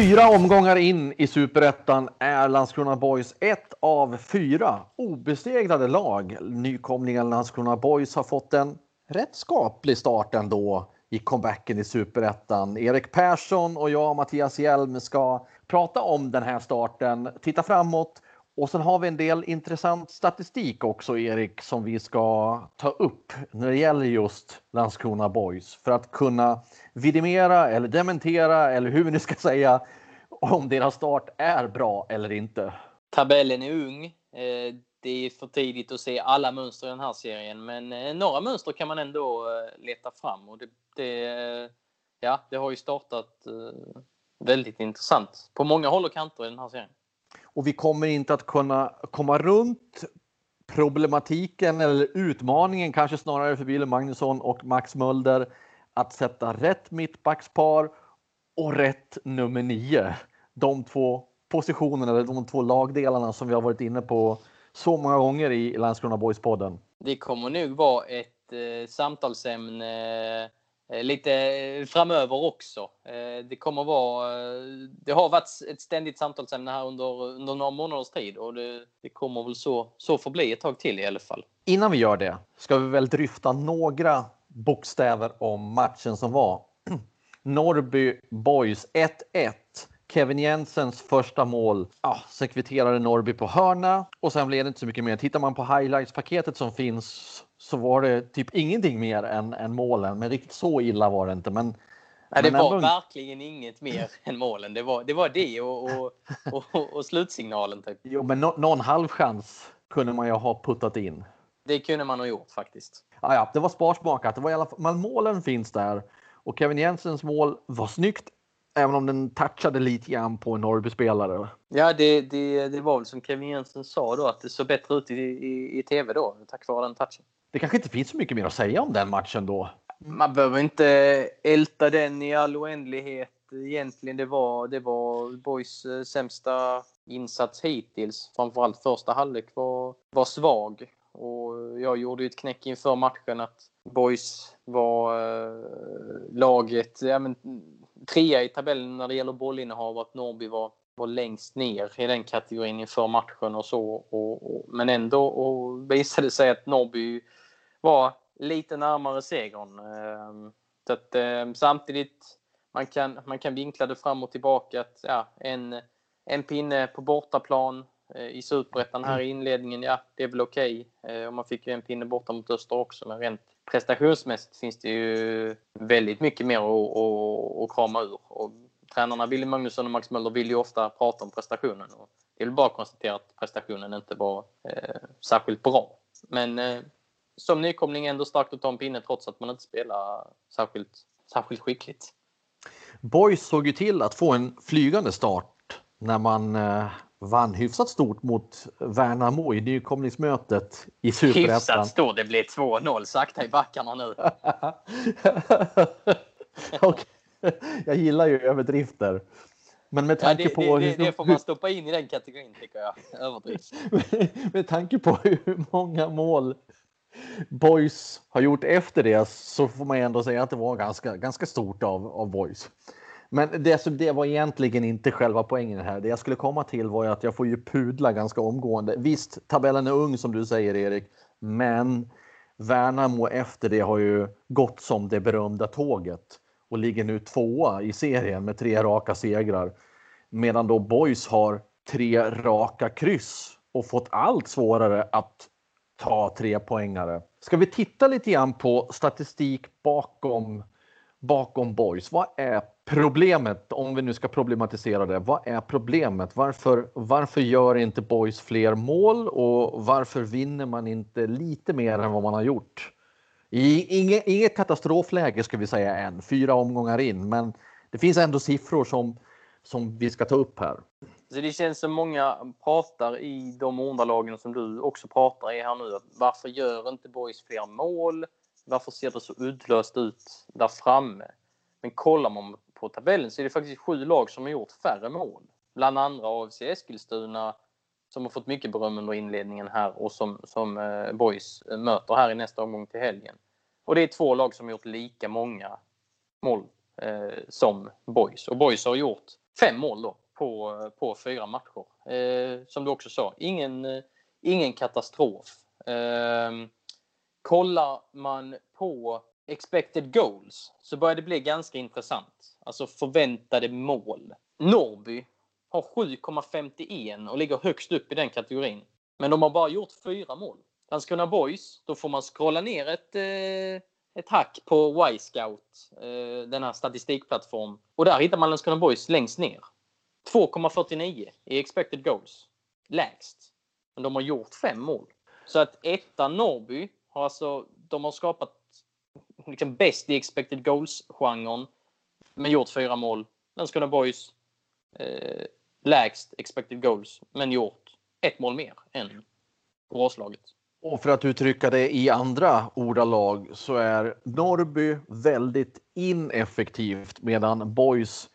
Fyra omgångar in i superettan är Landskrona Boys ett av fyra obesegrade lag. Nykomlingen Landskrona Boys har fått en rätt skaplig start ändå i comebacken i superettan. Erik Persson och jag, Mattias Hjelm, ska prata om den här starten, titta framåt och sen har vi en del intressant statistik också, Erik, som vi ska ta upp när det gäller just Landskrona Boys för att kunna vidimera eller dementera eller hur vi nu ska säga om deras start är bra eller inte. Tabellen är ung. Eh, det är för tidigt att se alla mönster i den här serien, men eh, några mönster kan man ändå eh, leta fram och det, det, ja, det har ju startat väldigt intressant på många håll och kanter i den här serien. Och vi kommer inte att kunna komma runt problematiken eller utmaningen kanske snarare för Wille Magnusson och Max Mölder att sätta rätt mittbackspar och rätt nummer nio. De två positionerna eller de två lagdelarna som vi har varit inne på så många gånger i Landskrona Boys-podden. Det kommer nog vara ett eh, samtalsämne Eh, Eh, lite eh, framöver också. Eh, det kommer vara, det har varit ett ständigt samtalsämne här under, under några månaders tid och det, det kommer väl så, så förbli ett tag till i alla fall. Innan vi gör det ska vi väl dryfta några bokstäver om matchen som var. Norrby Boys 1-1. Kevin Jensens första mål. ah, sen Norrby på hörna och sen blev det inte så mycket mer. Tittar man på highlights-paketet som finns så var det typ ingenting mer än, än målen. Men riktigt så illa var det inte. Men, Nej, det men var ändå... verkligen inget mer än målen. Det var det, var det och, och, och, och slutsignalen. Typ. Jo, men no, någon halvchans kunde man ju ha puttat in. Det kunde man ha gjort faktiskt. Ja, ja, det var sparsmakat. Det var i alla fall, men målen finns där. Och Kevin Jensens mål var snyggt Även om den touchade lite grann på en Norrby-spelare. Ja, det, det, det var väl som Kevin Jensen sa då att det såg bättre ut i, i, i tv då tack vare den touchen. Det kanske inte finns så mycket mer att säga om den matchen då. Man behöver inte älta den i all oändlighet. Egentligen det var, det var Boys eh, sämsta insats hittills. Framförallt första halvlek var, var svag. Och jag gjorde ju ett knäck inför matchen att Boys var äh, laget, ja, men, trea i tabellen när det gäller bollinnehav. Att Norrby var, var längst ner i den kategorin inför matchen och så. Och, och, men ändå och visade sig att Norrby var lite närmare segern. Ehm, så att, ehm, samtidigt, man kan, man kan vinkla det fram och tillbaka. Att, ja, en, en pinne på bortaplan eh, i Superettan här i inledningen, ja, det är väl okej. Okay. Eh, och man fick ju en pinne borta mot Öster också, men rent prestationsmässigt finns det ju väldigt mycket mer att, att, att krama ur. Och tränarna Willy Magnusson och Max Möller vill ju ofta prata om prestationen. Och det är väl bara att konstatera att prestationen inte var eh, särskilt bra. Men eh, som nykomling ändå starkt att ta en pinne trots att man inte spelar särskilt, särskilt skickligt. Boys såg ju till att få en flygande start när man eh, vann hyfsat stort mot Värnamo i nykomlingsmötet i Superettan. Hyfsat stort, det blir 2-0 sakta i backarna nu. okay. Jag gillar ju överdrifter. Men med tanke ja, det, på... Det, det, det, får man stoppa in i den kategorin tycker jag. Överdrift. med tanke på hur många mål Boys har gjort efter det så får man ändå säga att det var ganska, ganska stort av, av Boys. Men det, det var egentligen inte själva poängen här. Det jag skulle komma till var ju att jag får ju pudla ganska omgående. Visst, tabellen är ung som du säger Erik, men Värnamo efter det har ju gått som det berömda tåget och ligger nu tvåa i serien med tre raka segrar. Medan då Boys har tre raka kryss och fått allt svårare att ta tre poängare. Ska vi titta lite grann på statistik bakom, bakom Boys? Vad är problemet, om vi nu ska problematisera det? Vad är problemet? Varför, varför gör inte Boys fler mål och varför vinner man inte lite mer än vad man har gjort? I, inget, inget katastrofläge ska vi säga än, fyra omgångar in, men det finns ändå siffror som, som vi ska ta upp här. Så det känns som många pratar i de ordalagen som du också pratar i här nu. Att varför gör inte Boys fler mål? Varför ser det så uddlöst ut där framme? Men kollar man på tabellen så är det faktiskt sju lag som har gjort färre mål. Bland andra AFC Eskilstuna som har fått mycket beröm under inledningen här och som, som eh, Boys möter här i nästa omgång till helgen. Och det är två lag som har gjort lika många mål eh, som Boys. Och Boys har gjort fem mål då på, på fyra matcher. Eh, som du också sa, ingen, eh, ingen katastrof. Eh, kollar man på expected goals så börjar det bli ganska intressant. Alltså förväntade mål. Norby har 7,51 och ligger högst upp i den kategorin. Men de har bara gjort fyra mål. Landskrona Boys, då får man scrolla ner ett, eh, ett hack på Y-scout, eh, den här statistikplattform. Och där hittar man Landskrona Boys längst ner. 2,49 i expected goals. Lägst. Men de har gjort fem mål. Så att etta Norrby har alltså, de har skapat liksom bäst i expected goals-genren. Men gjort fyra mål. Landskrona Boys eh, lägst expected goals, men gjort ett mål mer än Boråslaget. Och för att uttrycka det i andra ordalag så är Norrby väldigt ineffektivt medan Boys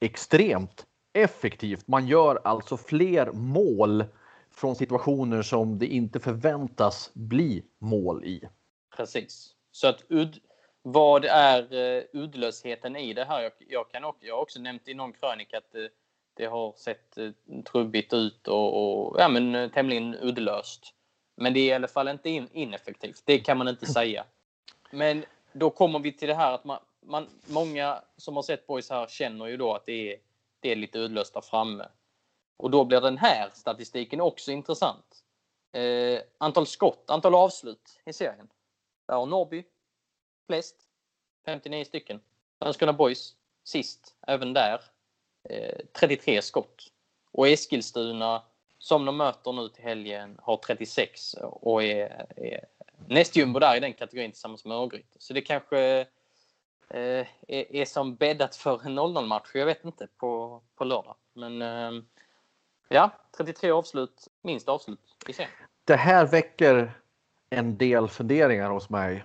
extremt effektivt. Man gör alltså fler mål från situationer som det inte förväntas bli mål i. Precis. Så att udd, vad är uh, uddlösheten i det här? Jag, jag, kan också, jag har också nämnt i någon krönika att uh, det har sett uh, trubbigt ut och, och ja, men, uh, tämligen uddlöst. Men det är i alla fall inte in, ineffektivt. Det kan man inte säga. Men då kommer vi till det här att man, man, många som har sett boys här känner ju då att det är det är lite uddlöst där framme. Och då blir den här statistiken också intressant. Eh, antal skott, antal avslut i serien. Där har Norrby flest, 59 stycken. Landskrona Boys sist, även där, eh, 33 skott. Och Eskilstuna, som de möter nu till helgen, har 36 och är, är nästjumbo där i den kategorin tillsammans med Örgryte. Så det kanske eh, Eh, är, är som bäddat för en 0-0 match. Jag vet inte på, på lördag. Men eh, ja, 33 avslut, minst avslut i serien. Det här väcker en del funderingar hos mig.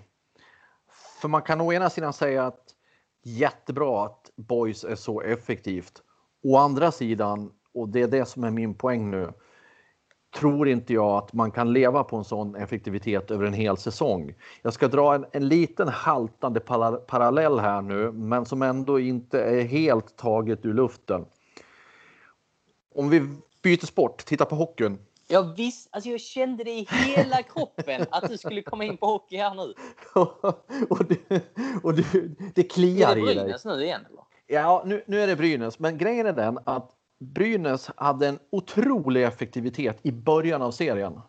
För man kan å ena sidan säga att jättebra att boys är så effektivt. Å andra sidan, och det är det som är min poäng nu, tror inte jag att man kan leva på en sån effektivitet över en hel säsong. Jag ska dra en, en liten haltande parallell här nu, men som ändå inte är helt taget ur luften. Om vi byter sport, titta på hockeyn. Jag visst, alltså jag kände det i hela kroppen att du skulle komma in på hockey här nu. och det, och det, det kliar i dig. Är det Brynäs nu igen? Eller? Ja, nu, nu är det Brynäs, men grejen är den att Brynäs hade en otrolig effektivitet i början av serien.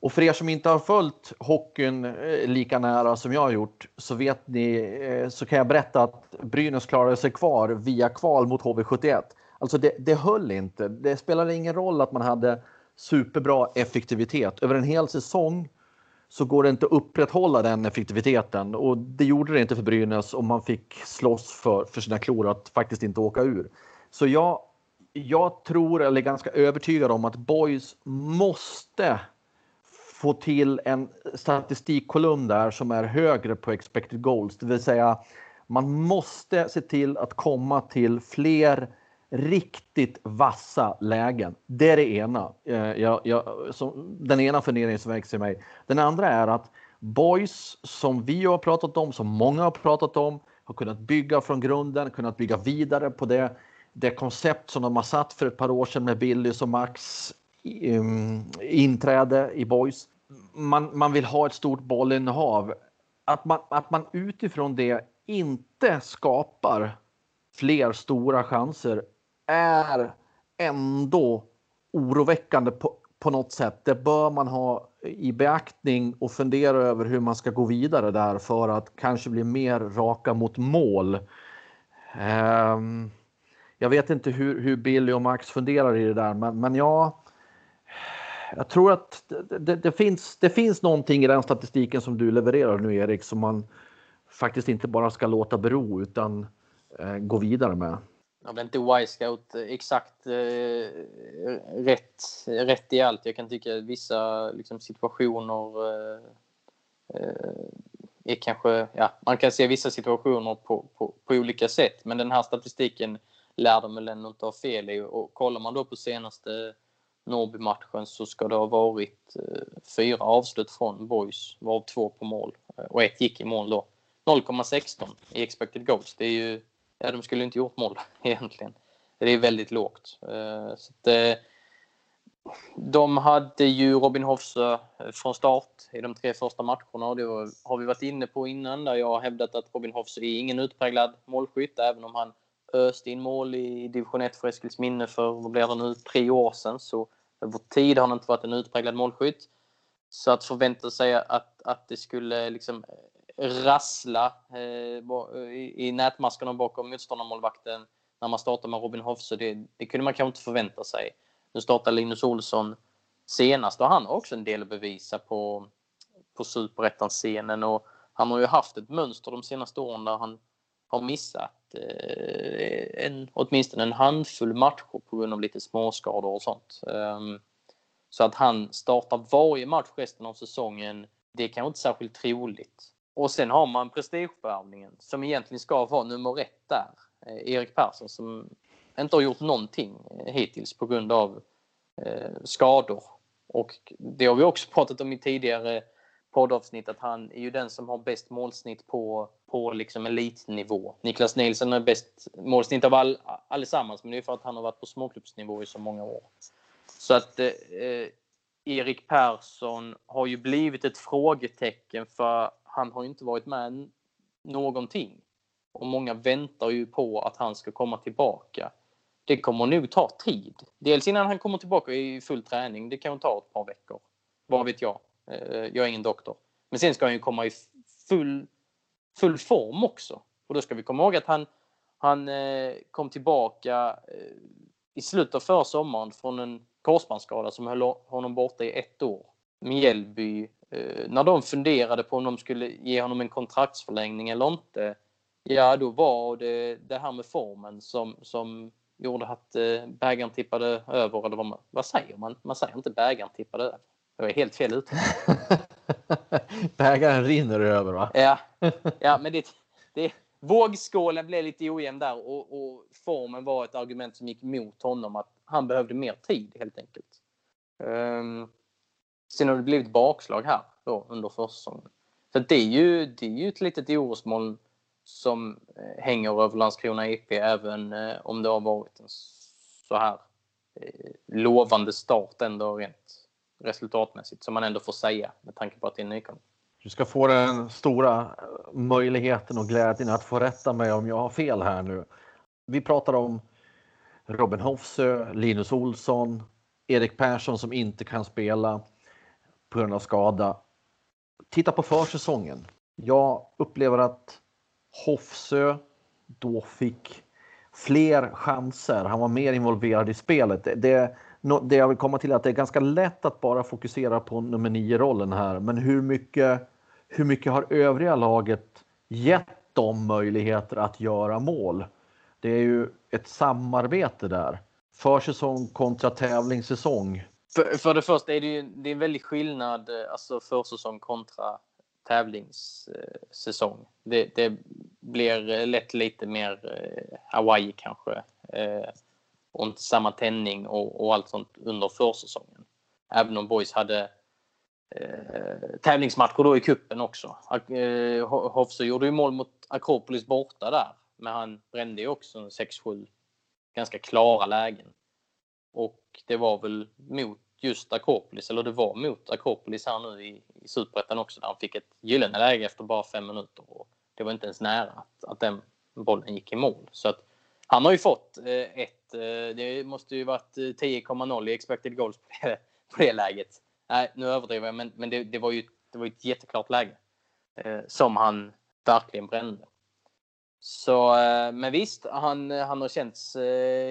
Och för er som inte har följt hockeyn eh, lika nära som jag har gjort så vet ni, eh, så kan jag berätta att Brynäs klarade sig kvar via kval mot HV71. Alltså det, det höll inte. Det spelade ingen roll att man hade superbra effektivitet. Över en hel säsong så går det inte att upprätthålla den effektiviteten och det gjorde det inte för Brynäs och man fick slåss för, för sina klor att faktiskt inte åka ur. Så jag jag tror, eller är ganska övertygad om att Boys måste få till en statistikkolumn där som är högre på expected goals, det vill säga man måste se till att komma till fler riktigt vassa lägen. Det är det ena. Eh, jag, jag, som, den ena funderingen som växer i mig. Den andra är att boys som vi har pratat om, som många har pratat om, har kunnat bygga från grunden, kunnat bygga vidare på det det koncept som de har satt för ett par år sedan med Billys och Max um, inträde i Boys. Man, man vill ha ett stort bollinnehav. Att man, att man utifrån det inte skapar fler stora chanser är ändå oroväckande på, på något sätt. Det bör man ha i beaktning och fundera över hur man ska gå vidare där för att kanske bli mer raka mot mål. Um, jag vet inte hur, hur Billy och Max funderar i det där, men, men ja, jag tror att det, det, det, finns, det finns någonting i den statistiken som du levererar nu Erik som man faktiskt inte bara ska låta bero utan eh, gå vidare med. Jag blir inte Y-scout exakt eh, rätt, rätt i allt. Jag kan tycka att vissa liksom, situationer eh, eh, är kanske, ja, man kan se vissa situationer på, på, på olika sätt. Men den här statistiken lär de väl ändå inte ha fel i. Och kollar man då på senaste Norrby-matchen så ska det ha varit eh, fyra avslut från Boys, varav två på mål. Eh, och ett gick i mål då. 0,16 i expected goals. Det är ju, ja, de skulle inte gjort mål egentligen. Det är väldigt lågt. Eh, så att, de hade ju Robin Hofsö från start i de tre första matcherna och det har vi varit inne på innan där jag har hävdat att Robin Hofsö är ingen utpräglad målskytt även om han öste in mål i division 1 för Eskilsminne för, vad blir det nu, tre år sedan så över tid har han inte varit en utpräglad målskytt. Så att förvänta sig att, att det skulle liksom eh, rassla eh, eh, i, i nätmaskerna bakom motståndarmålvakten när man startar med Robin Hofse, det, det kunde man kanske inte förvänta sig. Nu startar Linus Olsson senast och han har också en del att bevisa på, på superettan-scenen och han har ju haft ett mönster de senaste åren där han har missat Eh, en, åtminstone en handfull matcher på grund av lite småskador och sånt. Um, så att han startar varje match resten av säsongen, det är kanske inte särskilt troligt. Och sen har man prestigevärvningen som egentligen ska vara nummer ett där. Eh, Erik Persson som inte har gjort någonting eh, hittills på grund av eh, skador. Och det har vi också pratat om i tidigare poddavsnitt att han är ju den som har bäst målsnitt på, på liksom elitnivå. Niklas Nilsson har bäst målsnitt av all, allesammans men det är för att han har varit på småklubbsnivå i så många år. Så att eh, Erik Persson har ju blivit ett frågetecken för han har ju inte varit med någonting. Och många väntar ju på att han ska komma tillbaka. Det kommer nog ta tid. Dels innan han kommer tillbaka i full träning. Det kan ta ett par veckor. Vad vet jag. Eh, jag är ingen doktor. Men sen ska han ju komma i full, full form också. Och då ska vi komma ihåg att han, han eh, kom tillbaka eh, i slutet av förra sommaren från en korsbandsskada som höll honom borta i ett år. Mjällby, när de funderade på om de skulle ge honom en kontraktsförlängning eller inte, ja då var det det här med formen som, som gjorde att bägaren tippade över. Eller vad, man, vad säger man? Man säger inte bägaren tippade över. Det var helt fel ut. Bägaren rinner över va? Ja, ja men det, det, vågskålen blev lite ojämn där och, och, formen var ett argument som gick emot honom att han behövde mer tid helt enkelt. Um, sen har det blivit bakslag här då under försäsongen. Så det är ju, det är ju ett litet orosmoln som eh, hänger över Landskrona IP även eh, om det har varit en så här eh, lovande start ändå rent resultatmässigt som man ändå får säga med tanke på att det är en nykomling. Du ska få den stora eh, möjligheten och glädjen att få rätta mig om jag har fel här nu. Vi pratar om Robin Hofsö, Linus Olsson, Erik Persson som inte kan spela på grund av skada. Titta på försäsongen. Jag upplever att Hofsö då fick fler chanser. Han var mer involverad i spelet. Det, det det jag vill komma till är att det är ganska lätt att bara fokusera på nummer nio rollen här. Men hur mycket, hur mycket har övriga laget gett dem möjligheter att göra mål? Det är ju ett samarbete där. Försäsong kontra tävlingssäsong. För, för det första är det ju det är en väldig skillnad, eh, alltså försäsong kontra tävlingssäsong. Det, det blir eh, lätt lite mer eh, Hawaii kanske. Och inte samma tändning och, och allt sånt under försäsongen. Även om Boys hade eh, tävlingsmatcher då i kuppen också. Eh, Hofsö gjorde ju mål mot Akropolis borta där, men han brände ju också 6-7 ganska klara lägen. Och det var väl mot just Akropolis, eller det var mot Akropolis här nu i, i Superettan också, där han fick ett gyllene läge efter bara fem minuter. Och det var inte ens nära att, att den bollen gick i mål. Så att han har ju fått eh, ett, Eh, det måste ju varit eh, 10,0 i expected goals på det, på det läget. Nej, nu överdriver jag, men, men det, det, var ju, det var ett jätteklart läge. Eh, som han verkligen brände. Så, men visst, han, han har känts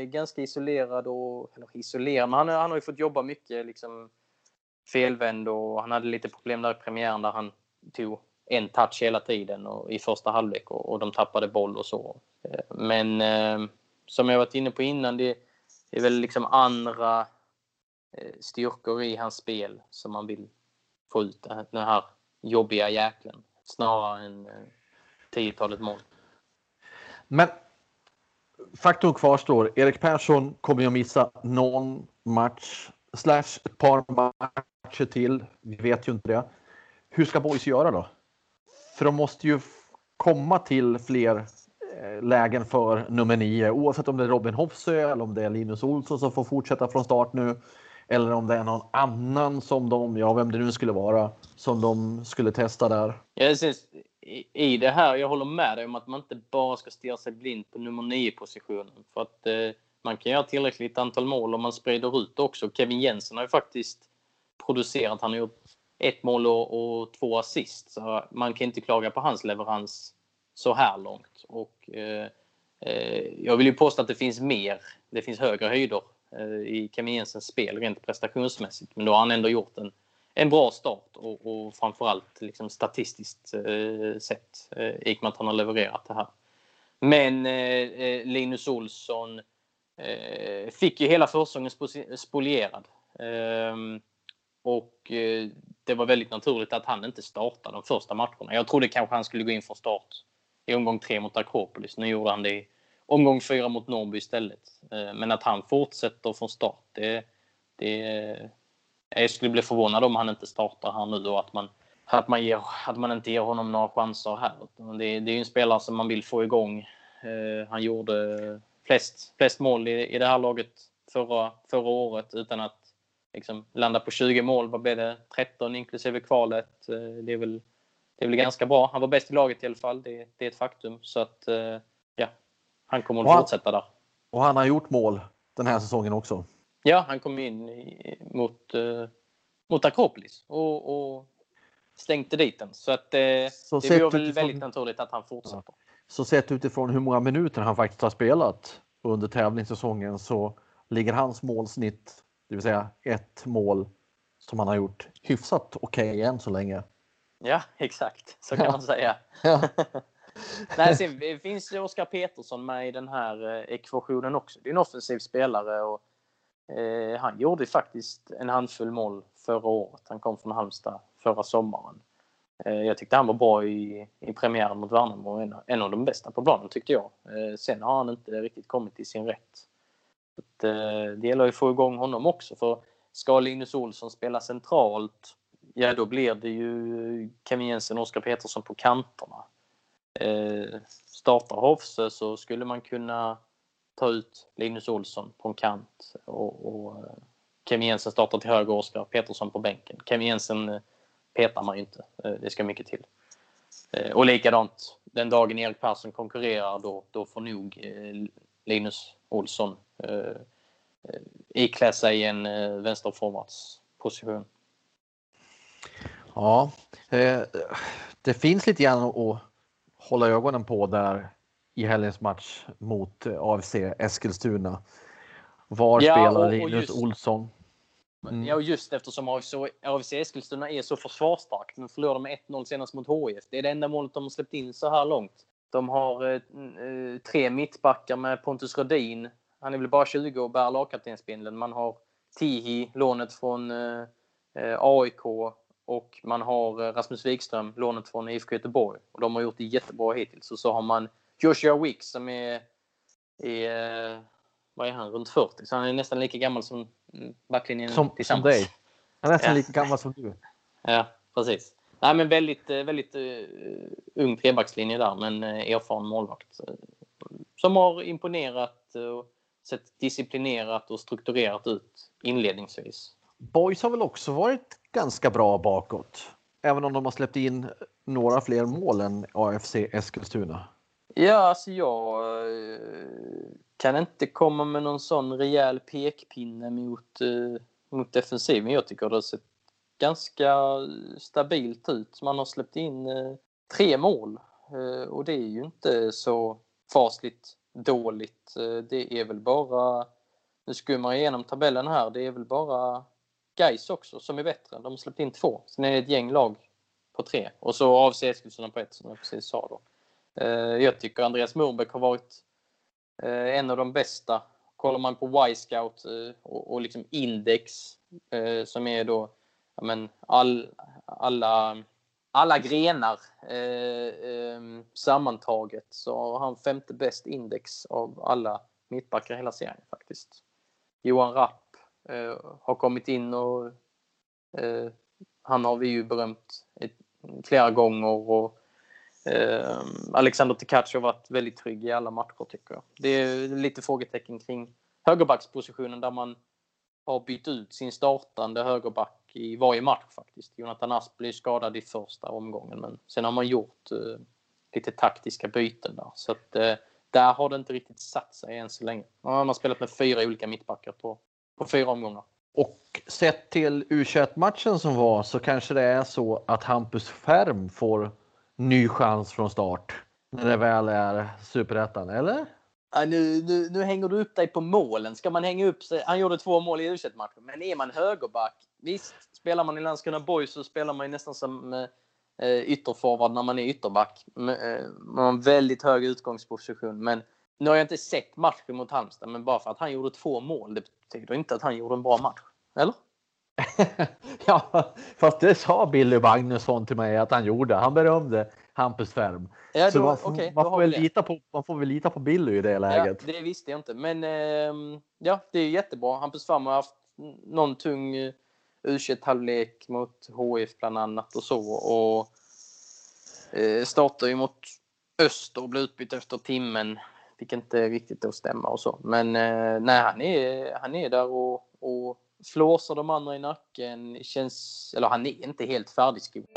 ganska isolerad och, eller isolerad, men han, han har ju fått jobba mycket liksom felvänd och han hade lite problem där i premiären där han tog en touch hela tiden och, i första halvlek och, och de tappade boll och så. Men eh, som jag varit inne på innan, det, är väl liksom andra eh, styrkor i hans spel som man vill få ut den här jobbiga jäkeln snarare än eh, tiotalet mål. Men faktum kvarstår. Erik Persson kommer ju att missa någon match slash ett par matcher till. Vi vet ju inte det. Hur ska boys göra då? För de måste ju komma till fler Eh, lägen för nummer nio oavsett om det är Robin Hoffsö eller om det är Linus Olsson som får fortsätta från start nu. Eller om det är någon annan som de, ja vem det nu skulle vara, som de skulle testa där. Jag syns, i det här, jag håller med dig om att man inte bara ska stirra sig blind på nummer 9-positionen. För att eh, man kan göra tillräckligt antal mål om man sprider ut också. Kevin Jensen har ju faktiskt producerat, han har gjort ett mål och, och två assist. Så man kan inte klaga på hans leverans så här långt. Och, eh, eh, jag vill ju påstå att det finns mer, det finns högre höjder eh, i Kevin Jensens spel rent prestationsmässigt. Men då har han ändå gjort en en bra start och, och framförallt liksom statistiskt eh, sett eh, i och med att han har levererat det här. Men eh, eh Linus Olsson eh, fick ju hela försäsongen spolierad. Ehm, och eh, det var väldigt naturligt att han inte startade de första matcherna. Jag trodde kanske han skulle gå in från start i omgång tre mot Akropolis. Nu gjorde han det i omgång fyra mot Norrby istället. Eh, men att han fortsätter från start, det, det, eh, jag skulle bli förvånad om han inte startar här nu och att man, att man, ger, att man inte ger honom några chanser här. Det, det är ju en spelare som man vill få igång. Eh, han gjorde flest, flest mål i, i det här laget förra, förra året utan att liksom, landa på 20 mål. Vad blev det? 13 inklusive kvalet. Det, är väl, det är väl ganska bra. Han var bäst i laget i alla fall. Det, det är ett faktum. Så att, eh, ja, han kommer att fortsätta där. Och han har gjort mål den här säsongen också. Ja, han kom in i, mot, uh, mot Akropolis och, och stängde dit den. Så att, uh, så det var väl utifrån, väldigt naturligt att han fortsätter. Så sett utifrån hur många minuter han faktiskt har spelat under tävlingssäsongen så ligger hans målsnitt, det vill säga ett mål som han har gjort hyfsat okej okay än så länge. Ja, exakt. Så kan ja. man säga. Ja. Nej, sen finns Oskar Petersson med i den här eh, ekvationen också. Det är en offensiv spelare och Eh, han gjorde faktiskt en handfull mål förra året. Han kom från Halmstad förra sommaren. Eh, jag tyckte han var bra i, i premiären mot Värnamo. En, en av de bästa på planen tyckte jag. Eh, sen har han inte riktigt kommit till sin rätt. Att, eh, det gäller att få igång honom också. För ska Linus Olsson spela centralt, ja då blir det ju Kevin Jensen och Oskar Petersson på kanterna. Eh, startar Hofse så skulle man kunna ta ut Linus Olsson på en kant och, och eh, Kevin Jensen startar till höger och Oskar Petersson på bänken. Kevin Jensen eh, petar man ju inte. Eh, det ska mycket till. Eh, och likadant, den dagen Erik Persson konkurrerar då, då får nog Linus Olsson iklä sig en vänsterforwardsposition. Ja, det finns lite grann att hålla ögonen på där i helgens match mot eh, AFC Eskilstuna. Var ja, spelar Linus Olsson? Mm. Ja, och just eftersom AFC, AFC Eskilstuna är så försvarsstarkt. De förlorade med 1-0 senast mot HIF. Det är det enda målet de har släppt in så här långt. De har eh, eh tre mittbackar med Pontus Rödin. Han är väl bara 20 och bär lagkaptensbindeln. Man har Tihi, lånet från eh, eh AIK och man har Rasmus Wikström, lånet från IFK Göteborg. Och de har gjort det jättebra hittills. Och så har man Joshua Wicks som är, är vad är han, runt 40? Så han är nästan lika gammal som backlinjen som, tillsammans. Som dig. Han är nästan ja. lika gammal som du. Ja, precis. Nej, men väldigt, väldigt uh, ung trebackslinje där, men uh, erfaren målvakt. Uh, som har imponerat och sett disciplinerat och strukturerat ut inledningsvis. Boys har väl också varit ganska bra bakåt, även om de har släppt in några fler mål än AFC Eskilstuna. Ja, alltså jag eh, kan inte komma med någon sån rejäl pekpinne mot, eh, mot defensiven. Jag tycker det har sett ganska stabilt ut. Man har släppt in eh, tre mål och det är ju inte så fasligt dåligt. Det är väl bara, nu skummar jag igenom tabellen här, det är väl bara Gais också som är bättre. De har släppt in två. Sen är det ett gäng lag på tre. Och så AFC Eskilstuna på ett som jag precis sa då. Eh, jag tycker Andreas Murbeck har varit eh, en av de bästa. Kollar man på Y-scout eh, och, liksom index som är då men all, alla, alla grenar sammantaget så har han femte bäst index av alla mittbackar i hela serien faktiskt. Johan Rapp Eh, har kommit in och eh, han har vi ju berömt ett, flera gånger och eh, Alexander Tkac har varit väldigt trygg i alla matcher tycker jag. Det är lite frågetecken kring högerbackspositionen där man har bytt ut sin startande högerback i varje match faktiskt. Jonathan Asp blev skadad i första omgången men sen har man gjort eh, lite taktiska byten där. Så att, eh, där har det inte riktigt satt sig än så länge. Man har spelat med fyra olika mittbackar på, på fyra omgångar. Och sett till U21-matchen som var så kanske det är så att Hampus Färm får ny chans från start när det väl är superettan, eller? Ja, nu, nu, nu hänger du upp dig på målen. Ska man hänga upp sig? Han gjorde två mål i u matchen men är man högerback, visst, spelar man i Landskrona Boys så spelar man ju nästan som eh, ytterforward när man är ytterback. Eh, man har en väldigt hög utgångsposition, men nu har jag inte sett matchen mot Halmstad, men bara för att han gjorde två mål, det betyder inte att han gjorde en bra match. Eller? ja, fast det sa Billy Magnusson till mig att han gjorde. Han berömde Hampus Färm. Ja, så då, man, får, okay, man, får väl lita på, man får väl lita på Billy i det läget. Ja, det visste jag inte, men eh, ja, det är jättebra. Hampus Färm har haft någon tung uh, u halvlek mot HF bland annat och så. Och eh, startar ju mot Öster och blev utbytt efter timmen. Fick inte riktigt att stämma och så. Men eh, nej, han är, han är där och, och flåsar de andra i nacken. Känns, eller han är inte helt färdigskolad.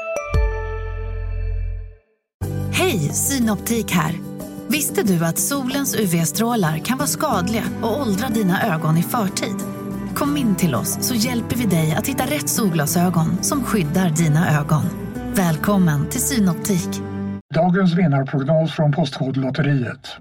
Hej, Synoptik här. Visste du att solens UV-strålar kan vara skadliga och åldra dina ögon i förtid? Kom in till oss så hjälper vi dig att hitta rätt solglasögon som skyddar dina ögon. Välkommen till Synoptik. Dagens vinnarprognos från Postkodlotteriet.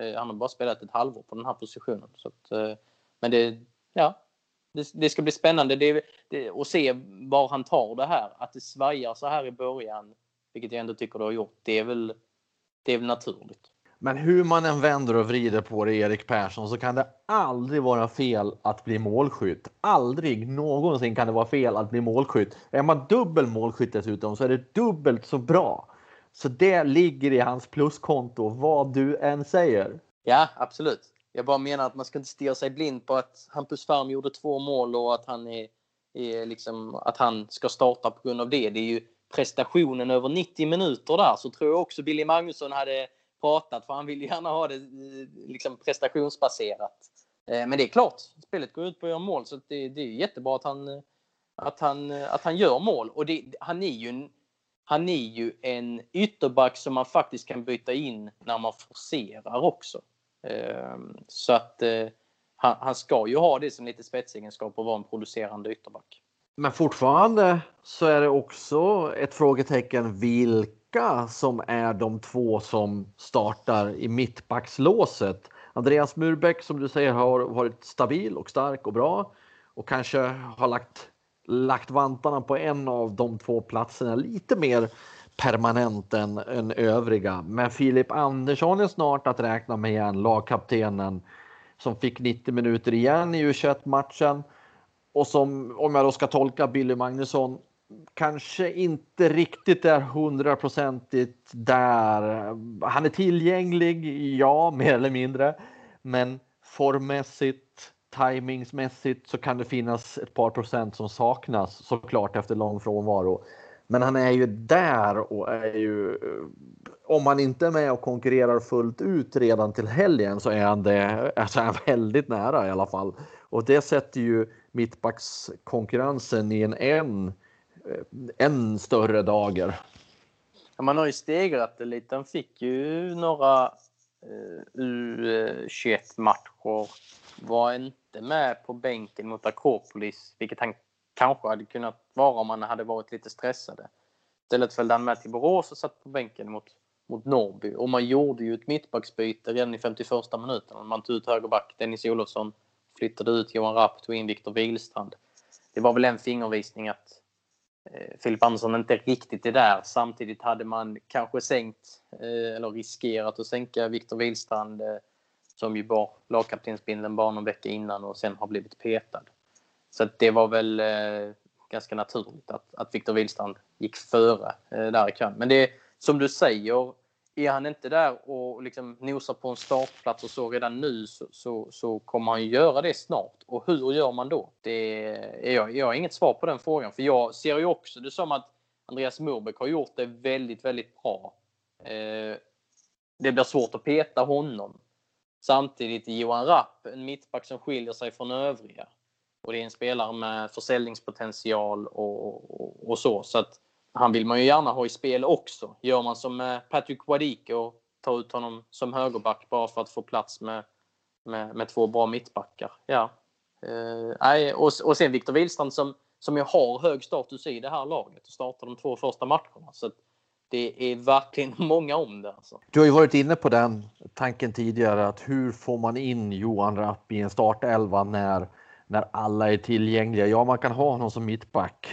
Eh, han har bara spelat ett halvår på den här positionen. Så att, eh, men det, ja, det, det, ska bli spännande det, det, att se var han tar det här. Att det svajar så här i början, vilket jag ändå tycker det har gjort, det är väl, det är väl naturligt. Men hur man än vänder och vrider på det, Erik Persson, så kan det aldrig vara fel att bli målskytt. Aldrig någonsin kan det vara fel att bli målskytt. Är man dubbel målskytt dessutom så är det dubbelt så bra. Så det ligger i hans pluskonto, vad du än säger. Ja, absolut. Jag bara menar att man ska inte stirra sig blind på att Hampus Färm gjorde två mål och att han, är, är liksom, att han ska starta på grund av det. Det är ju prestationen över 90 minuter där så tror jag också Billy Magnusson hade pratat för han vill gärna ha det eh, liksom prestationsbaserat. Eh, men det är klart, spelet går ut på att göra mål så det, det är jättebra att han, eh, att han, att han gör mål. Och det, han är ju en, han är ju en ytterback som man faktiskt kan byta in när man forcerar också. Ehm, så att eh, han, ska ju ha det som lite spetsegenskap och vara en producerande ytterback. Men fortfarande så är det också ett frågetecken vilka som är de två som startar i mittbackslåset. Andreas Murbeck som du säger har varit stabil och stark och bra och kanske har lagt, lagt vantarna på en av de två platserna lite mer permanent än, än övriga. Men Filip Andersson är snart att räkna med igen, lagkaptenen som fick 90 minuter igen i U21-matchen och som, om jag då ska tolka Billy Magnusson, kanske inte riktigt är hundraprocentigt där. Han är tillgänglig, ja, mer eller mindre, men formmässigt, timingsmässigt så kan det finnas ett par procent som saknas såklart efter lång frånvaro. Men han är ju där och är ju eh, om han inte är med och konkurrerar fullt ut redan till helgen så är han det alltså är han väldigt nära i alla fall. Och det sätter ju mittbackskonkurrensen i en än än eh, större dager. Ja, man har ju stegrat det lite. Han fick ju några eh, U21-matcher. Var inte med på bänken mot Akropolis, vilket han kanske hade kunnat vara om han hade varit lite stressade. Istället följde han med till Borås och satt på bänken mot, mot Norrby. Och man gjorde ju ett mittbacksbyte redan i 51 minuten. Man tog ut högerback Dennis Olofsson, flyttade ut Johan Rapp, tog in Viktor Wihlstrand. Det var väl en fingervisning att eh, Filip Andersson inte riktigt är där. Samtidigt hade man kanske sänkt, eh, eller riskerat att sänka Viktor Wihlstrand eh, som ju bar lagkaptensbindeln bara någon vecka innan och sen har blivit petad. Så det var väl eh, ganska naturligt att, att Viktor Wihlstrand gick före eh, där i kön. Men det som du säger, är han inte där och liksom nosar på en startplats och så redan nu så, så, så, kommer han göra det snart. Och hur gör man då? Det är, jag, jag har inget svar på den frågan. För jag ser ju också det som att Andreas Murbeck har gjort det väldigt, väldigt bra. Eh, det blir svårt att peta honom. Samtidigt Johan Rapp en mittback som skiljer sig från övriga. Och det är en spelare med försäljningspotential och, och, och så. Så att han vill man ju gärna ha i spel också. Gör man som eh, Patrick Wadike och tar ut honom som högerback bara för att få plats med, med, med två bra mittbackar. Ja. Eh, och, och sen Viktor Wihlstrand som, som ju har hög status i det här laget och startar de två första matcherna. Så det är verkligen många om det. Alltså. Du har ju varit inne på den tanken tidigare att hur får man in Johan Rapp i en startelva när när alla är tillgängliga. Ja, man kan ha honom som mittback,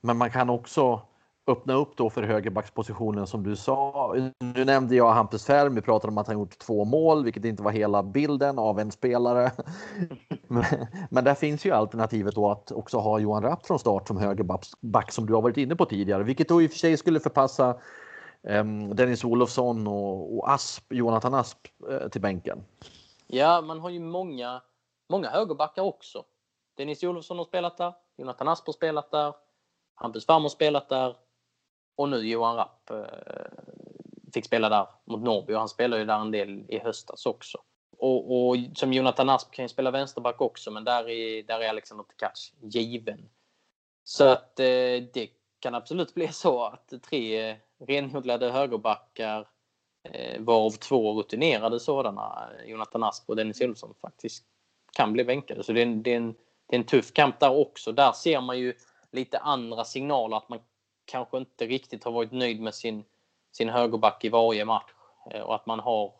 men man kan också öppna upp då för högerbackspositionen som du sa. Nu nämnde jag Hampus Färm, vi pratade om att han gjort två mål, vilket inte var hela bilden av en spelare. men, men där finns ju alternativet då att också ha Johan Rapp från start som högerback som du har varit inne på tidigare, vilket då i och för sig skulle förpassa um, Dennis Olofsson och, och Asp, Jonathan Asp eh, till bänken. Ja, man har ju många, många högerbackar också. Dennis Olofsson har spelat där, Jonathan Asp har spelat där, Hampus Färm har spelat där och nu Johan Rapp eh, fick spela där mot Norrby och han spelade ju där en del i höstas också. Och, och som Jonathan Asp kan ju spela vänsterback också men där är, där är Alexander Tkac given. Så att eh, det kan absolut bli så att tre renodlade högerbackar eh, varav två rutinerade sådana, Jonathan Asp och Dennis Olsson, faktiskt kan bli bänkade. Så det är, det är en det är en tuff kamp där också. Där ser man ju lite andra signaler att man kanske inte riktigt har varit nöjd med sin, sin högerback i varje match. Eh, och att man har,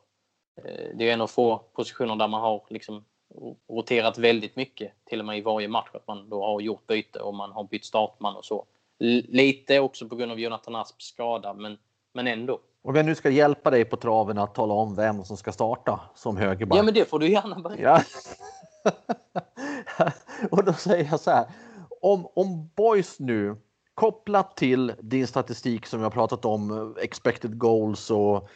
eh, det är en av få positioner där man har liksom roterat väldigt mycket, till och med i varje match. Att man då har gjort byte och man har bytt startman och så. Lite också på grund av Jonathan Asps skada, men, men ändå. Om jag nu ska hjälpa dig på traven att tala om vem som ska starta som högerback. Ja, men det får du gärna berätta. Ja. och då säger jag så här. Om, om Boys nu kopplat till din statistik som jag pratat om, expected goals och,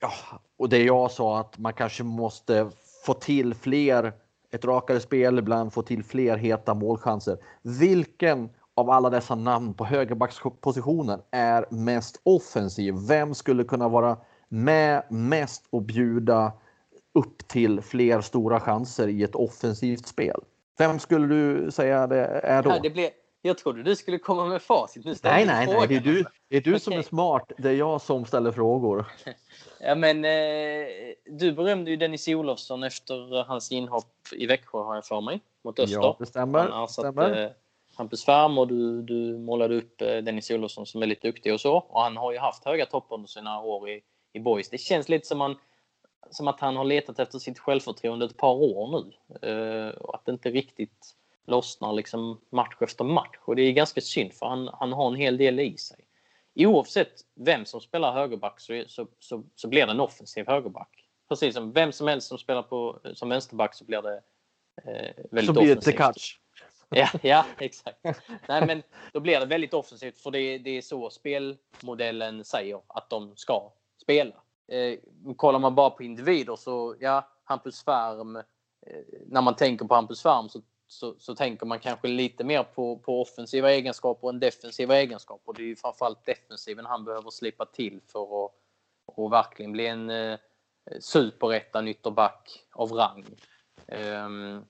ja, och det jag sa att man kanske måste få till fler, ett rakare spel, ibland få till fler heta målchanser. Vilken av alla dessa namn på högerbackspositionen är mest offensiv? Vem skulle kunna vara med mest och bjuda upp till fler stora chanser i ett offensivt spel. Vem skulle du säga det är då? Ja, det blev, jag trodde du skulle komma med facit. Nu nej, nej, nej, det är du, det är du okay. som är smart. Det är jag som ställer frågor. Ja, men eh, du berömde ju Dennis Olofsson efter hans inhopp i Växjö har jag för mig, mot Öster. Ja, det stämmer. Han stämmer. Eh, Hampus Färm och du, du målade upp eh, Dennis Olofsson som är lite duktig och så. Och han har ju haft höga toppar under sina år i, i Boys. Det känns lite som man som att han har letat efter sitt självförtroende ett par år nu. Eh, och att det inte riktigt lossnar liksom match efter match. Och det är ganska synd för han, han har en hel del i sig. Oavsett vem som spelar högerback så, så, så, så blir det en offensiv högerback. Precis som vem som helst som spelar på, som vänsterback så blir det eh, väldigt så blir offensivt. Det Ja, ja, exakt. Nej, men då blir det väldigt offensivt för det, det är så spelmodellen säger att de ska spela. Eh, kollar man bara på individer så, ja, Hampus Färm, eh, när man tänker på Hampus Färm så, så, så, tänker man kanske lite mer på, på offensiva egenskaper än defensiva egenskaper. Det är ju framförallt defensiven han behöver slipa till för att och verkligen bli en eh, superettan ytterback av rang. Um,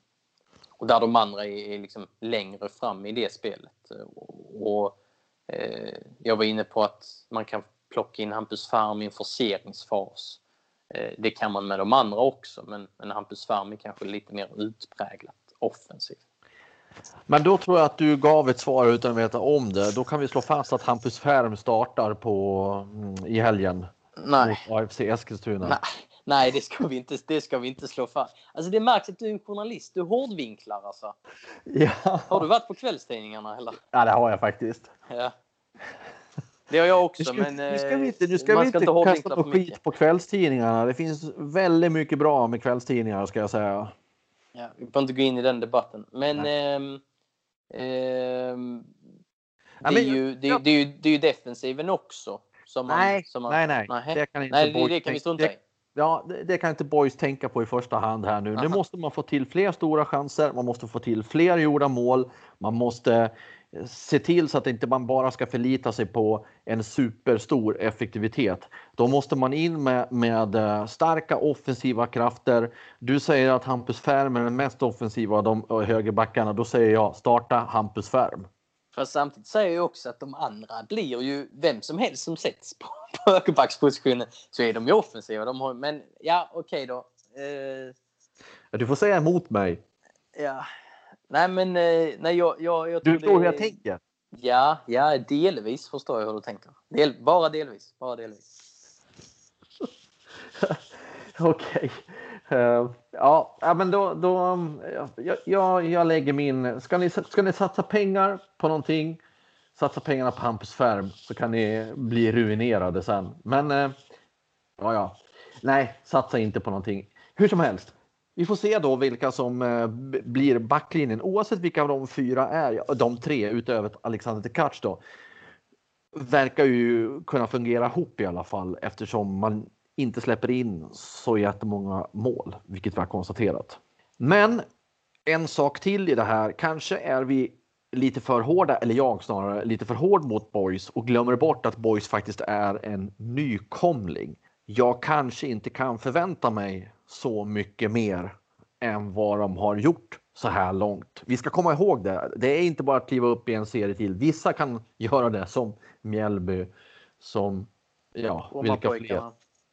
och där de andra är, är liksom längre fram i det spelet. Och, och Eh, jag var inne på att man kan plocka in Hampus Färm i en forceringsfas. Eh, det kan man med de andra också, men, men Hampus Färm är kanske lite mer utpräglat offensiv. Men då tror jag att du gav ett svar utan att veta om det. Då kan vi slå fast att Hampus Färm startar på, mm, i helgen Nej. mot AFC Eskilstuna. Nej, nej det, ska vi inte, det ska vi inte slå fast. Alltså det märks att du är en journalist. Du hårdvinklar alltså. Ja. Har du varit på kvällstidningarna eller? ja, det har jag faktiskt. Ja. Det har jag också, Nu ska, men nu ska eh, vi inte, nu ska vi ska inte inte kasta på skit mycket. på kvällstidningarna. Det finns väldigt mycket bra med kvällstidningar ska jag säga. Ja, vi behöver inte gå in i den debatten. Men ehm, ehm, det, är ju, det, är- det, är ju, det är ju defensiven också. Som man, Nej, som man, nej, nej. Nähä. Det kan inte nej, Boys det kan vi tänka- strunta i. Ja, det, det kan inte Boys tänka på i första hand här nu. Nu Aha. måste man få till fler stora chanser. Man måste få till fler gjorda mål. Man måste se till så att inte man bara ska förlita sig på en superstor effektivitet. Då måste man in med, med eh, starka offensiva krafter. Du säger att Hampus Färm är den mest offensiva av de eh, högerbackarna. Då säger jag starta Hampus Färm. Fast samtidigt säger jag också att de andra blir ju vem som helst som sätts på, på högerbackspositionen så är de ju offensiva. De har, men ja, okej då. Eh, Du får säga emot mig. ja. Nej, men eh, nej, jag, jag, jag Du förstår hur jag tänker. Ja, ja, delvis förstår jag hur du tänker. Del, bara delvis. Bara delvis. Okej. Eh, ja, ja, men då, då um, jag, jag, jag lägger min... Ska ni, ska ni satsa pengar på någonting? Satsa pengarna på Hampus Färm så kan ni bli ruinerade sen. Men eh, ja, ja. Nej, satsa inte på någonting. Hur som helst. Vi får se då vilka som eh, blir backlinjen oavsett vilka av de fyra är. De tre utöver Alexander Tkac då verkar ju kunna fungera ihop i alla fall eftersom man inte släpper in så jättemånga mål, vilket vi har konstaterat. Men en sak till i det här. Kanske är vi lite för hårda, eller jag snarare, lite för hård mot Boys och glömmer bort att Boys faktiskt är en nykomling. Jag kanske inte kan förvänta mig så mycket mer än vad de har gjort så här långt. Vi ska komma ihåg det. Det är inte bara att kliva upp i en serie till. Vissa kan göra det som Mjällby, som ja, vilka fler.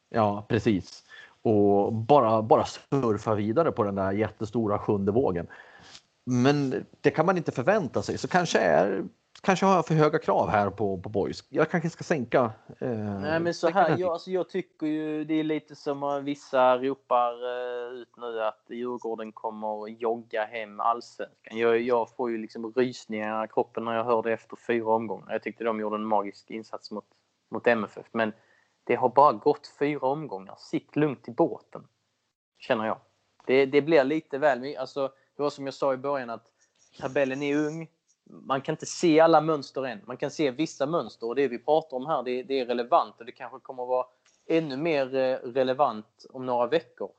Ja, precis. Och bara, bara surfa vidare på den där jättestora sjunde vågen. Men det kan man inte förvänta sig. Så kanske, är, kanske har jag för höga krav här på, på boys. Jag kanske ska sänka. Eh, Nej men så här, jag, alltså, jag tycker ju det är lite som vissa ropar eh, ut nu att Djurgården kommer att jogga hem allsvenskan. Jag, jag får ju liksom rysningar i kroppen när jag hör det efter fyra omgångar. Jag tyckte de gjorde en magisk insats mot, mot MFF. Men det har bara gått fyra omgångar. Sitt lugnt i båten. Känner jag. Det, det blir lite väl mycket. Alltså, det var som jag sa i början att tabellen är ung. Man kan inte se alla mönster än. Man kan se vissa mönster och det vi pratar om här det, det är relevant och det kanske kommer att vara ännu mer eh, relevant om några veckor.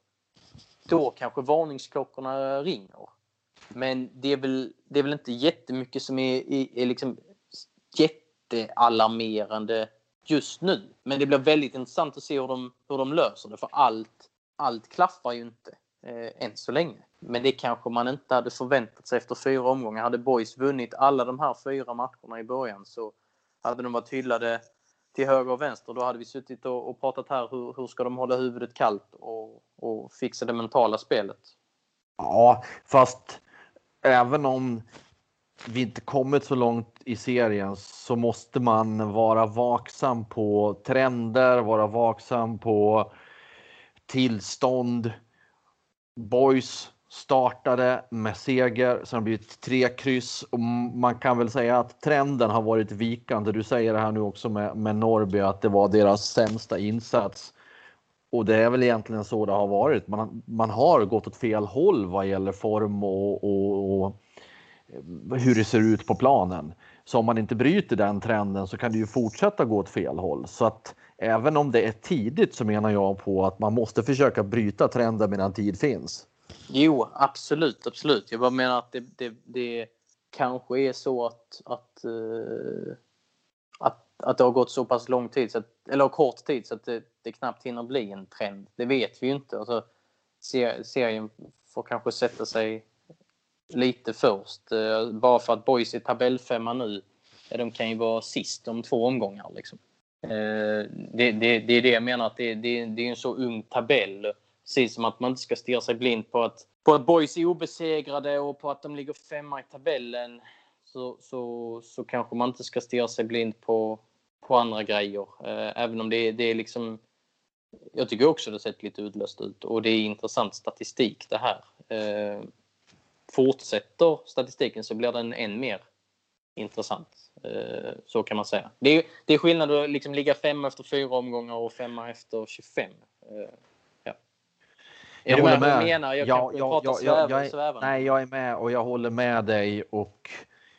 Då kanske varningsklockorna ringer. Men det är väl, det är väl inte jättemycket som är, är, är liksom jättealarmerande just nu. Men det blir väldigt intressant att se hur de, hur de löser det för allt, allt klaffar ju inte eh, än så länge. Men det kanske man inte hade förväntat sig efter fyra omgångar. Hade Boys vunnit alla de här fyra matcherna i början så hade de varit hyllade till höger och vänster. Då hade vi suttit och, och pratat här hur, hur ska de hålla huvudet kallt och, och fixa det mentala spelet. Ja, fast även om vi inte kommit så långt i serien så måste man vara vaksam på trender, vara vaksam på tillstånd. Boys startade med seger, sen har det blivit tre kryss och man kan väl säga att trenden har varit vikande. Du säger det här nu också med, med Norrby att det var deras sämsta insats. Och det är väl egentligen så det har varit. Man, man har gått åt fel håll vad gäller form och, och, och eh, hur det ser ut på planen. Så om man inte bryter den trenden så kan det ju fortsätta gå åt fel håll. Så att även om det är tidigt så menar jag på att man måste försöka bryta trenden medan tid finns. Jo, absolut, absolut. Jag bara menar att det, det, det kanske är så att, att, uh, att, att det har gått så pass lång tid, så att, eller kort tid, så att det, det knappt hinner bli en trend. Det vet vi ju inte. Alltså, serien får kanske sätta sig lite först. Uh, bara för att Boys är tabellfemma nu ja, de kan ju vara sist om två omgångar. Liksom. Eh, det, det, det, är det jag menar, att det, det, det är en så ung tabell. Precis som att man inte ska stirra sig blind på att, på att boys är obesegrade och på att de ligger femma i tabellen. Så, så, så kanske man inte ska stirra sig blind på, på andra grejer. Eh, även om det, det är liksom... Jag tycker också det sett lite uddlöst ut och det är intressant statistik det här. Eh, fortsätter statistiken så blir den än mer intressant. Eh, så kan man säga. Det är, det är skillnad att liksom ligga femma efter fyra omgångar och femma efter 25. Ja. Är Jag du håller med jag menar? Jag Ja, kanske ja, pratar ja, ja, sväv- jag är-. Nej, jag är med och jag håller med dig och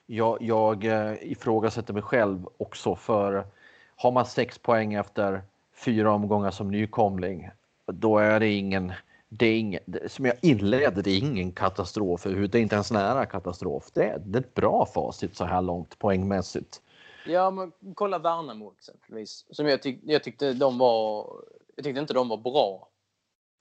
jag, jag eh, ifrågasätter mig själv också för har man sex poäng efter fyra omgångar som nykomling, då är det ingen, det är ingen, som jag inledde, det är ingen katastrof. Det är inte ens nära katastrof. Det är, det är ett bra facit så här långt poängmässigt. Ja, men kolla Värnamo exempelvis. Som jag, tyck, jag tyckte de var... Jag tyckte inte de var bra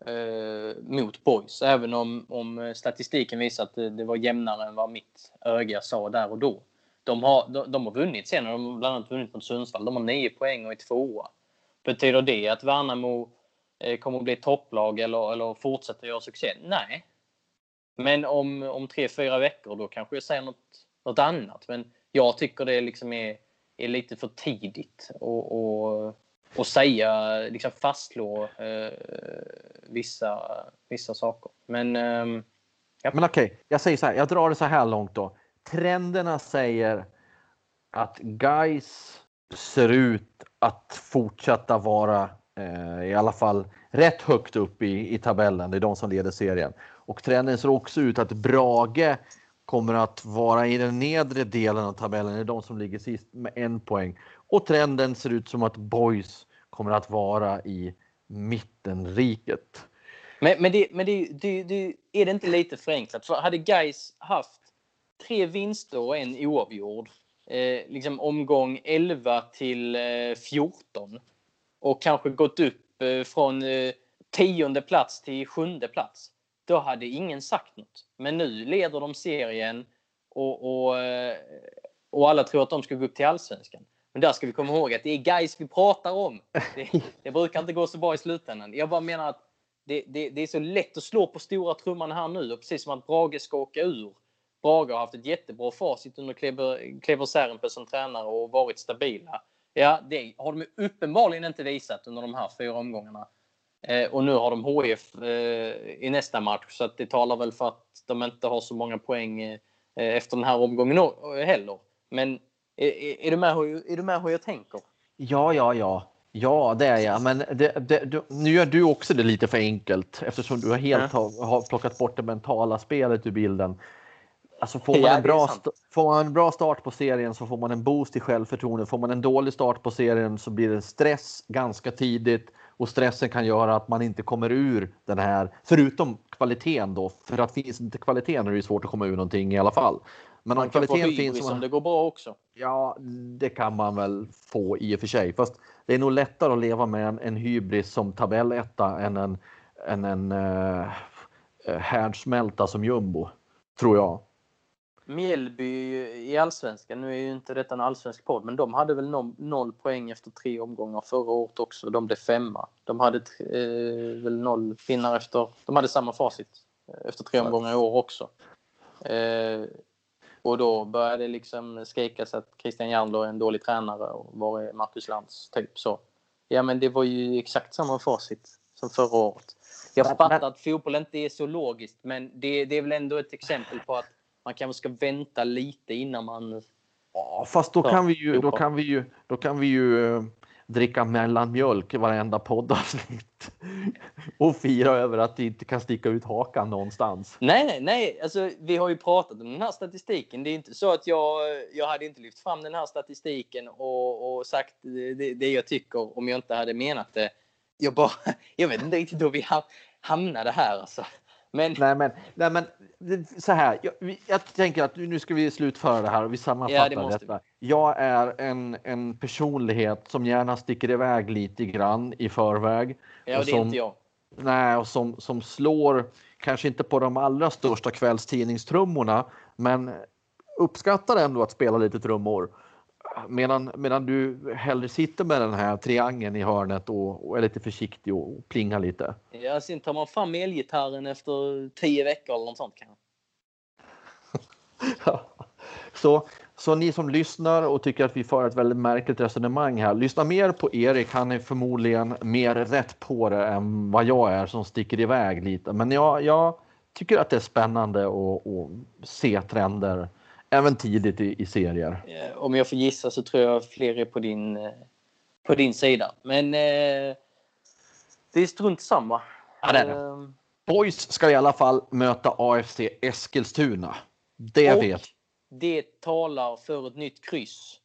eh, mot boys. Även om, om statistiken visar att det, det var jämnare än vad mitt öga sa där och då. De har, de, de har vunnit sen. De har bland annat vunnit mot Sundsvall. De har nio poäng och är tvåa. Betyder det att Värnamo Eh, kommer att bli ett topplag eller, eller fortsätta göra succé? Nej. Men om, om tre, fyra veckor då kanske jag säger något, något annat. Men jag tycker det liksom är, är lite för tidigt att och, och säga, liksom fastslå eh, vissa, vissa saker. Men ehm, Men okej, jag säger så här, jag drar det så här långt då. Trenderna säger att guys ser ut att fortsätta vara Eh, i alla fall rätt högt upp i, i tabellen. Det är de som leder serien. Och trenden ser också ut att Brage kommer att vara i den nedre delen av tabellen. Det är de som ligger sist med en poäng. Och trenden ser ut som att Boys kommer att vara i mittenriket. Men, men, det, men det, det, det, är det inte lite förenklat? För hade Guys haft tre vinster och en oavgjord, eh, liksom omgång 11 till eh, 14 och kanske gått upp eh, från eh, tionde plats till sjunde plats, då hade ingen sagt något. Men nu leder de serien och, och, eh, och alla tror att de ska gå upp till allsvenskan. Men där ska vi komma ihåg att det är guys vi pratar om. Det, det brukar inte gå så bra i slutändan. Jag bara menar att det, det, det är så lätt att slå på stora trumman här nu. Och precis som att Brage ska åka ur. Brage har haft ett jättebra facit under Kleber, Kleber Särenpää som tränare och varit stabila. Ja, det har de uppenbarligen inte visat under de här fyra omgångarna. Eh, och nu har de HF eh, i nästa match så det talar väl för att de inte har så många poäng eh, efter den här omgången o- heller. Men är, är, är, du med hur, är du med hur jag tänker? Ja, ja, ja. Ja, det är jag. Men det, det, du, nu gör du också det lite för enkelt eftersom du har helt har, har plockat bort det mentala spelet ur bilden. Alltså får man, en bra, får man en bra start på serien så får man en boost i självförtroende. Får man en dålig start på serien så blir det stress ganska tidigt och stressen kan göra att man inte kommer ur den här, förutom kvaliteten då, för att finns inte kvaliteten är det svårt att komma ur någonting i alla fall. Men om Man kan få kvaliteten finns... och om man- det går bra också. Ja, det kan man väl få i och för sig. Fast det är nog lättare att leva med en, en hybris som tabelletta än en, än en uh, härdsmälta som jumbo, tror jag. Mjällby i allsvenskan, nu är ju inte detta en allsvensk podd, men de hade väl noll, noll poäng efter tre omgångar förra året också. De blev femma. De hade eh, väl noll pinnar efter, de hade samma facit eh, efter tre omgångar i år också. Eh, och då började det liksom skrikas att Christian Järnlo är en dålig tränare och var är Marcus Lantz, typ så. Ja, men det var ju exakt samma facit som förra året. Jag fattar att fotboll inte är så logiskt, men det, det är väl ändå ett exempel på att man kanske ska vänta lite innan man... Ja, fast då kan vi ju, då kan vi ju, då kan vi ju dricka mellanmjölk i varenda poddavsnitt och fira över att det inte kan sticka ut hakan någonstans. Nej, nej, nej. Alltså, vi har ju pratat om den här statistiken. Det är inte så att jag, jag hade inte lyft fram den här statistiken och, och sagt det, det jag tycker om jag inte hade menat det. Jag bara, jag vet inte riktigt hur vi ha- hamnade här alltså. Men Nej, men, nej, men så här. Jag, jag tänker att nu ska vi slutföra det här och vi sammanfattar Ja, det detta. Jag är en, en personlighet som gärna sticker iväg lite grann i förväg. ja, och det är som- inte jag. Nej, och som, som slår, kanske inte på de allra största kvällstidningstrummorna, men uppskattar ändå att spela lite trummor. Medan, medan du hellre sitter med den här triangeln i hörnet och, och är lite försiktig och, och plingar lite. Ja, sen tar man fram elgitarren efter tio veckor eller något sånt kanske. så, så ni som lyssnar och tycker att vi för ett väldigt märkligt resonemang här, lyssna mer på Erik. Han är förmodligen mer rätt på det än vad jag är som sticker iväg lite. Men jag, jag tycker att det är spännande att se trender även tidigt i, i, serier. Eh, om jag får gissa så tror jag fler är på din, eh, på din sida. Men eh, det är strunt samma. Ja, det är det. Eh, Boys ska i alla fall möta AFC Eskilstuna. Det och vet Det talar för ett nytt kryss.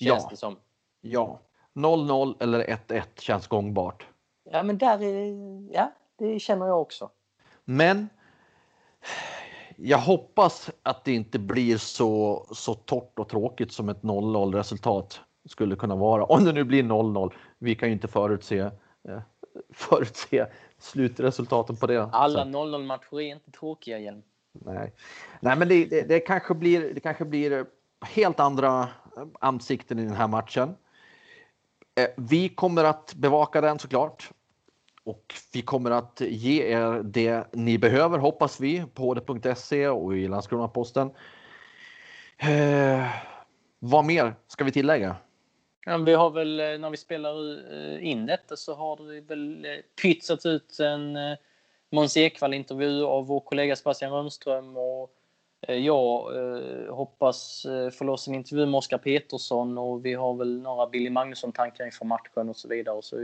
Känns ja. det som. Ja. 0-0 eller 1-1 känns gångbart. Ja, men där är, ja, det känner jag också. Men jag hoppas att det inte blir så, så torrt och tråkigt som ett 0-0 resultat skulle kunna vara. Om det nu blir 0-0. Vi kan ju inte förutse, eh, förutse slutresultaten på det. Alla 0-0 matcher är inte tråkiga igen. Nej, Nej men det, det, det, kanske blir, det kanske blir helt andra ansikten i den här matchen. Eh, vi kommer att bevaka den såklart. Och vi kommer att ge er det ni behöver hoppas vi på HD.se och i Landskrona-Posten. Eh, vad mer ska vi tillägga? Ja, vi har väl eh, när vi spelar eh, in detta så har det väl eh, pytsat ut en Måns Ekvall-intervju av vår kollega Sebastian Rönnström och Eh, jag eh, hoppas eh, få loss en intervju med Oskar Petersson och vi har väl några Billy Magnusson-tankar inför matchen och så vidare. Och så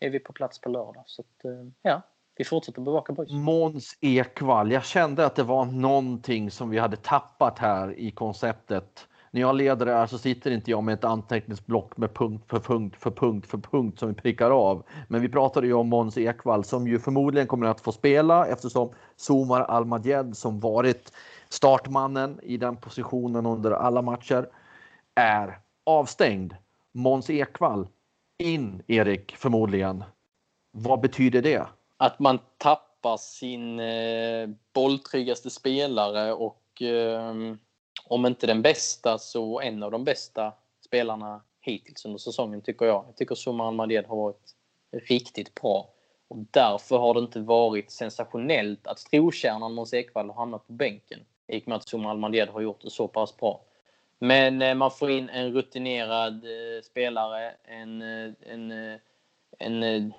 är vi på plats på lördag. Så att, ja, vi fortsätter bevaka boys. Måns Ekvall, jag kände att det var någonting som vi hade tappat här i konceptet när jag leder det här så sitter inte jag med ett anteckningsblock med punkt för punkt för punkt för punkt som vi prickar av. Men vi pratade ju om Måns Ekvall som ju förmodligen kommer att få spela eftersom Somar Almadjed som varit startmannen i den positionen under alla matcher är avstängd. Måns Ekvall in, Erik, förmodligen. Vad betyder det? Att man tappar sin eh, bolltryggaste spelare och eh, om inte den bästa så en av de bästa spelarna hittills under säsongen tycker jag. Jag tycker Suman Almaded har varit riktigt bra. Och därför har det inte varit sensationellt att trotjänaren Måns Ekvall har hamnat på bänken. I och med att Somar Almaded har gjort det så pass bra. Men eh, man får in en rutinerad eh, spelare, en, eh, en, eh, en, en,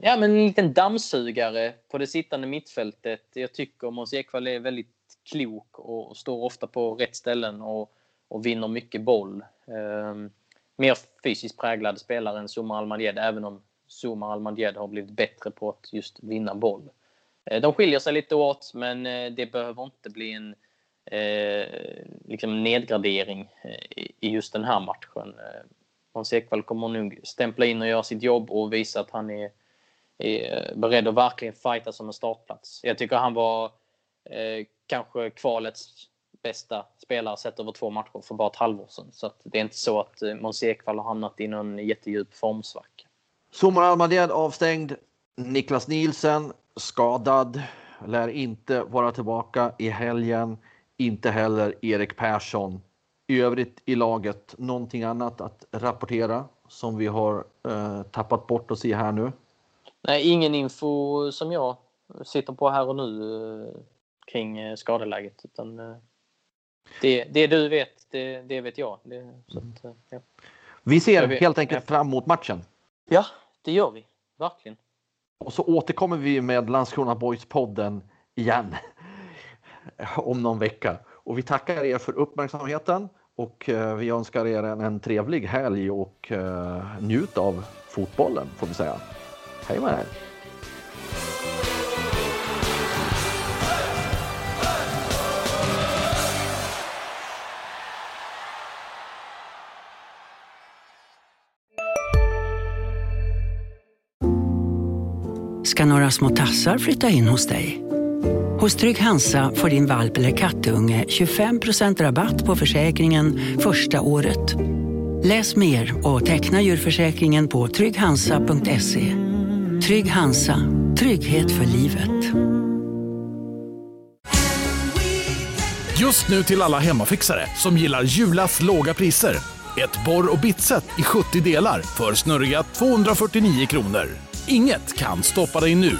ja, men en liten dammsugare på det sittande mittfältet. Jag tycker Måns Ekvall är väldigt klok och står ofta på rätt ställen och, och vinner mycket boll. Um, mer fysiskt präglad spelare än Zuma Almadjed, även om Zuma Almadjed har blivit bättre på att just vinna boll. Eh, de skiljer sig lite åt, men eh, det behöver inte bli en eh, liksom nedgradering i just den här matchen. Måns Ekvall kommer nog stämpla in och göra sitt jobb och visa att han är, är beredd att verkligen fighta som en startplats. Jag tycker han var eh, kanske kvalets bästa spelare sett över två matcher för bara ett halvår sedan. Så det är inte så att Måns Ekvall har hamnat i någon jättedjup formsvacka. Somar Almadén avstängd. Niklas Nielsen skadad. Lär inte vara tillbaka i helgen. Inte heller Erik Persson. I övrigt i laget någonting annat att rapportera som vi har eh, tappat bort att se här nu? Nej, ingen info som jag sitter på här och nu eh, kring eh, skadeläget. Utan, eh, det, det du vet, det, det vet jag. Det, att, eh, ja. Vi ser helt enkelt fram emot matchen. Ja, det gör vi. Verkligen. Och så återkommer vi med Landskrona Boys-podden igen om någon vecka. Och vi tackar er för uppmärksamheten och eh, vi önskar er en, trevlig helg och eh, njut av fotbollen får vi säga. Hej med er! Ska några små tassar flytta in hos dig. Hos Trygg Hansa får din valp eller kattunge 25% rabatt på försäkringen första året. Läs mer och teckna djurförsäkringen på trygghansa.se. Trygg Hansa, trygghet för livet. Just nu till alla hemmafixare som gillar Julas låga priser. Ett borr och bitset i 70 delar för snurriga 249 kronor. Inget kan stoppa dig nu.